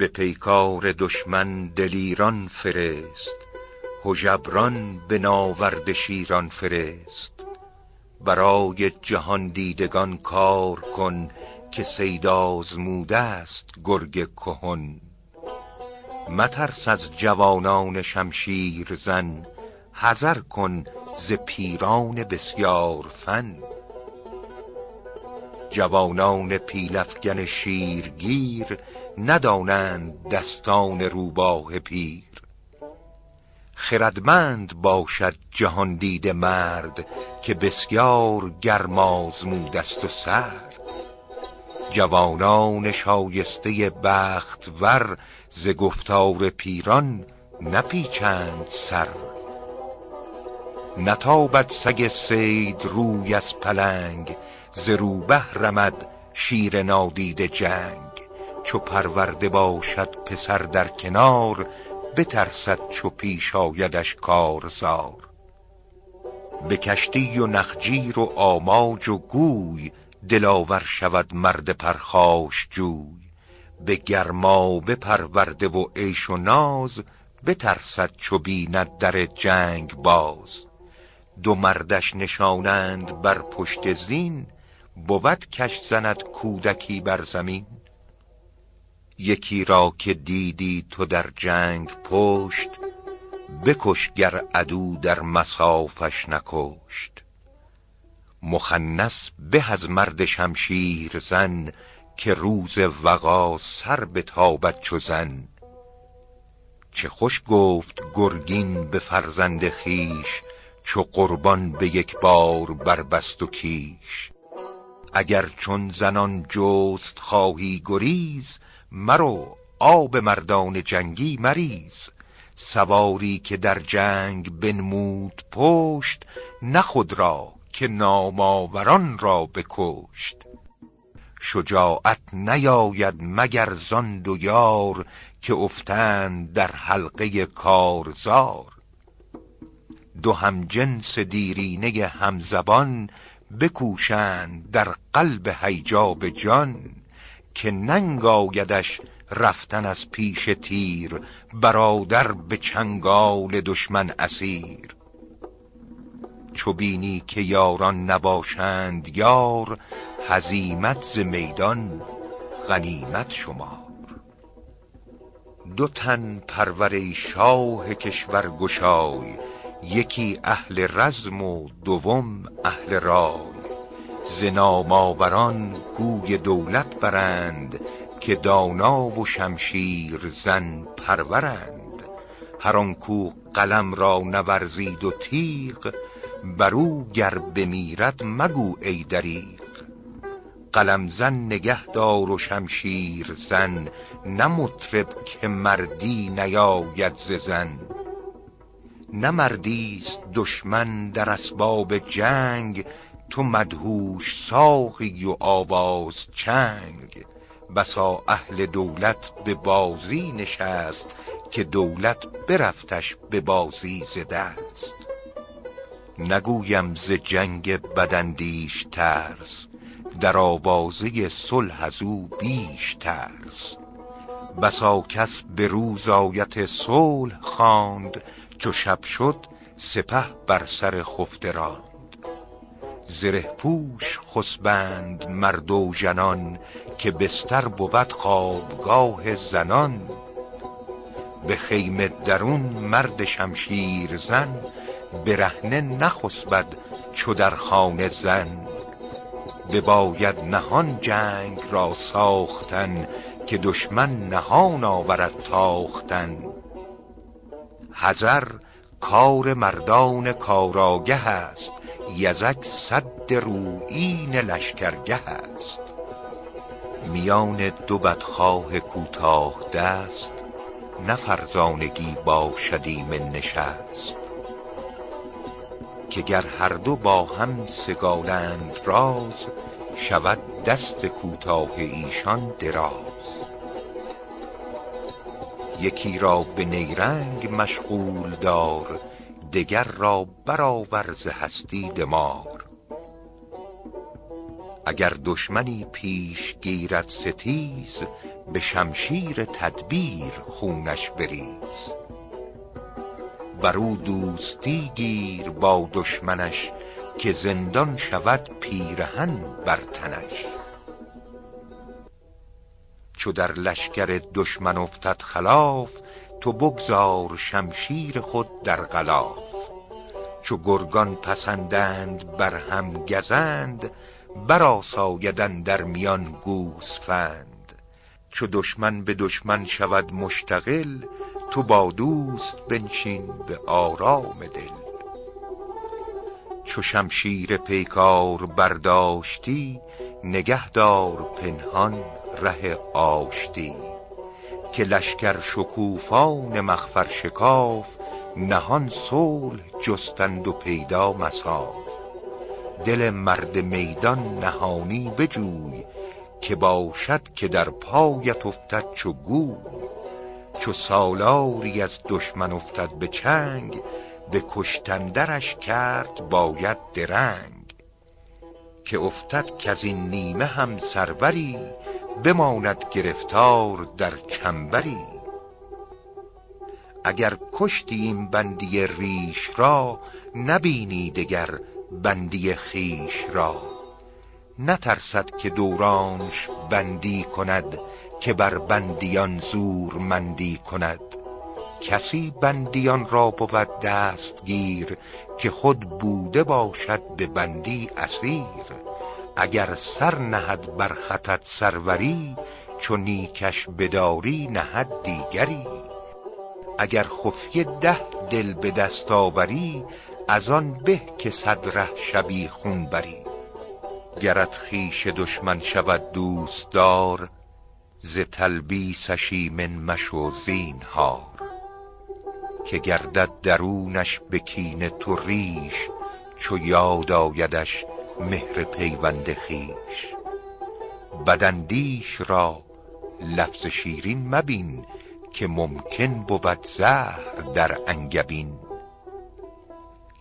به پیکار دشمن دلیران فرست هژبران به ناورد شیران فرست. برای جهان دیدگان کار کن که صید آزموده است گرگ کهن. مترس از جوانان شمشیر زن حذر کن ز پیران بسیار فن. جوانان پیل شیرگیر ندانند دستان روباه پیر. خردمند باشد جهاندید مرد که بسیار گرم آزموده است و سرد. جوانان شایسته ور ز گفتار پیران نپیچند سر. نتابد سگ صید روی از پلنگ ز روبه رمد شیر نادیده جنگ. چو پرورده باشد پسر در کنار بترسد چو پیش آیدش کارزار. به کشتی و نخجیر و آماج و گوی دلاور شود مرد پرخاش جوی. به گرما پرورده و عیش و ناز بترسد چو بیند در جنگ باز. دو مردش نشانند بر پشت زین بود کش زند کودکی بر زمین؟ یکی را که دیدی تو در جنگ پشت بکش گر عدو در مصافش نکشت. مخنث به از مرد شمشیر زن که روز وغا سر بتابد چو زن. چه خوش گفت گرگین به فرزند خویش چو قربان به یک بار بربست و کیش. اگر چون زنان جست خواهی گریز مرو آب مردان جنگی مریز. سواری که در جنگ بنمود پشت نه خود را که نامآوران را بکشت. شجاعت نیاید مگر زان دو یار که افتند در حلقه کارزار. دو هم جنس دیرینه همزبان بکوشند در قلب هیجاب جان که ننگ آیدش رفتن از پیش تیر برادر به چنگال دشمن اسیر. چو بینی که یاران نباشند یار هزیمت ز میدان غنیمت شمار. دو تن پرور شاه کشور گشای یکی اهل رزم و دوم اهل رای. ز نامآوران گوی دولت برند که دانا و شمشیر زن پرورند. هر کو قلم را نورزید و تیغ بر او گر بمیرد مگو ای دریغ. قلم زن نگه دار و شمشیر زن نه مطرب که مردی نیاید ز زن. نه مردیست دشمن در اسباب جنگ تو مدهوش ساقی و آواز چنگ. بسا اهل دولت به بازی نشست که دولت برفتش به بازی ز دست. نگویم ز جنگ بداندیش ترس در آوازه صلح از او بیش ترس. بسا کس به روز آیت صلح خواند چو شب شد سپه بر سر خفته راند. زره پوش خسبند مرد و جنان که بستر بود خوابگاه زنان. به خیمه درون مرد شمشیر زن برهنه نخسبد چو در خانه زن. بباید نهان جنگ را ساختن که دشمن نهان آورد تاختن. حذر کار مردان کاراگه است. یزک صد رویین لشکرگه است. میان دو بدخواه کوتاه دست نه فرزانگی باشد ایمن نشست. که گر هر دو با هم سگالند راز شود دست کوتاه ایشان دراز. یکی را به نیرنگ مشغول دار دگر را برآور ز هستی دمار. اگر دشمنی پیش گیرد ستیز به شمشیر تدبیر خونش بریز. برو دوستی گیر با دشمنش که زندان شود پیرهن بر تنش. چو در لشکر دشمن افتد خلاف تو بگذار شمشیر خود در غلاف. چو گرگان پسندند بر هم گزند برآساید در میان گوسفند. چو دشمن به دشمن شود مشتغل تو با دوست بنشین به آرام دل. چو شمشیر پیکار برداشتی نگهدار پنهان. ره آشتی که لشکر شکوفان مخفر شکاف نهان صلح جستند و پیدا مساف. دل مرد میدان نهانی بجوی که باشد که در پایت افتد چو گوی. چو سالاری از دشمن افتد به چنگ به کشتن درش کرد باید درنگ. که افتد از این نیمه هم سروری بماند گرفتار در چنبری. اگر کشتی این بندی ریش را نبینی دگر بندی خویش را. نترسد که دورانش بندی کند که بر بندیان زورمندی کند. کسی بندیان را بود دستگیر که خود بوده باشد به بندی اسیر. اگر سر نهد بر خطت سروری چو نیکش بداری نهد دیگری. اگر خفیه ده دل به دست آوری از آن به که صد ره شبیخون بری. گرت خویش دشمن شود دوستدار ز تلبیسش ایمن مشو زینهار. که گردد درونش به کینه تو ریش چو یاد آیدش مهر پیوند خویش. بداندیش را لفظ شیرین مبین که ممکن بود زهر در انگبین.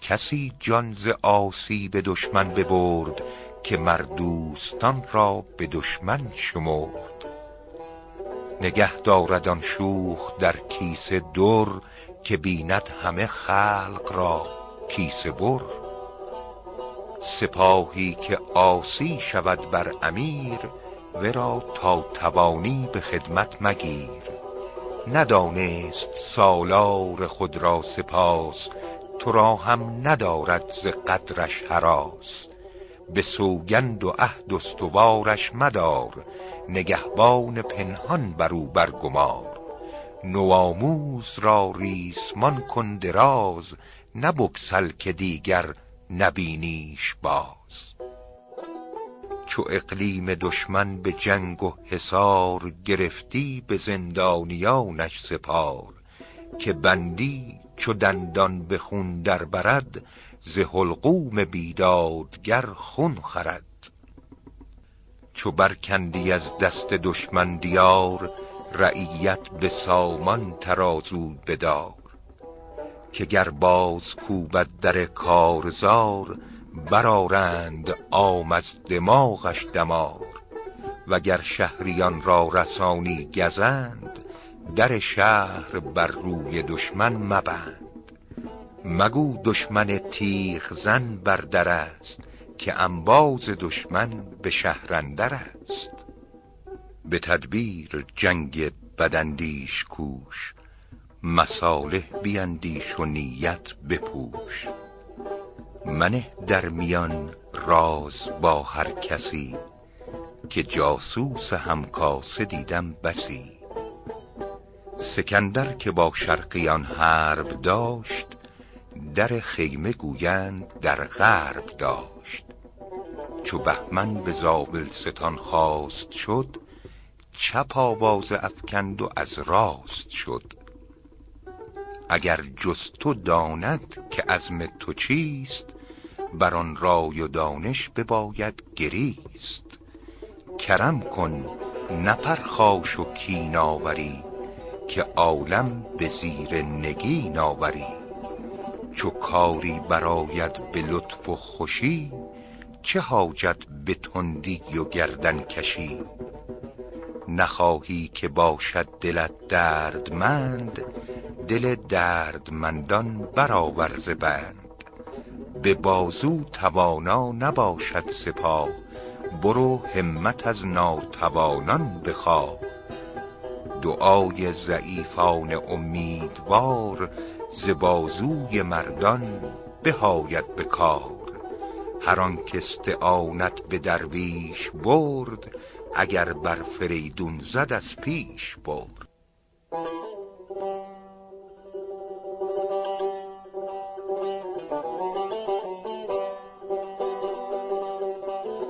کسی جان ز آسیب دشمن ببرد که مر دوستان را به دشمن شمرد. نگه دارد آن شوخ در کیسه در که بیند همه خلق را کیسه بر. سپاهی که عاصی شود بر امیر ورا تا توانی به خدمت مگیر. ندانست سالار خود را سپاس تو را هم ندارد ز قدرش هراس به سوگند و عهد استوارش مدار نگهبان پنهان بر او برگمار. نوآموز را ریسمان کن دراز نه بگسل که دیگر نبینیش باز. چو اقلیم دشمن به جنگ و حصار گرفتی به زندانیانش سپار که بندی چو دندان به خون در برد ز حلقوم بیدادگر خون خورد چو برکندی از دست دشمن دیار رعیت به سامان ترازوی بدار. که گر باز کوبد در کارزار برآرند عام از دماغش دمار. وگر شهریان را رسانی گزند در شهر بر روی دشمن مبند. مگو دشمن تیغ زن بر در است که انباز دشمن به شهر اندر است. به تدبیر جنگ بداندیش کوش مصالح بیندیش و نیت بپوش. منه در میان راز با هر کسی که جاسوس همکاسه دیدم بسی. سکندر که با شرقیان حرب داشت در خیمه گویند در غرب داشت. چو بهمن به زابلستان خواست شد چپ آواز افکند و از راست شد. اگر جز تو داند که عزم تو چیست بر آن رای و دانش بباید گریست. کرم کن نه پرخاش و کین آوری که عالم به زیر نگین آوری. چو کاری برآید به لطف و خوشی چه حاجت به تندی و گردن کشی؟ نخواهی که باشد دلت دردمند دل دردمندان برآور ز بند. به بازو توانا نباشد سپاه برو همت از ناتوانان بخواه. دعای ضعیفان امیدوار ز بازوی مردان به آید به کار. هر آنک استعانت به درویش برد اگر بر فریدون زد از پیش برد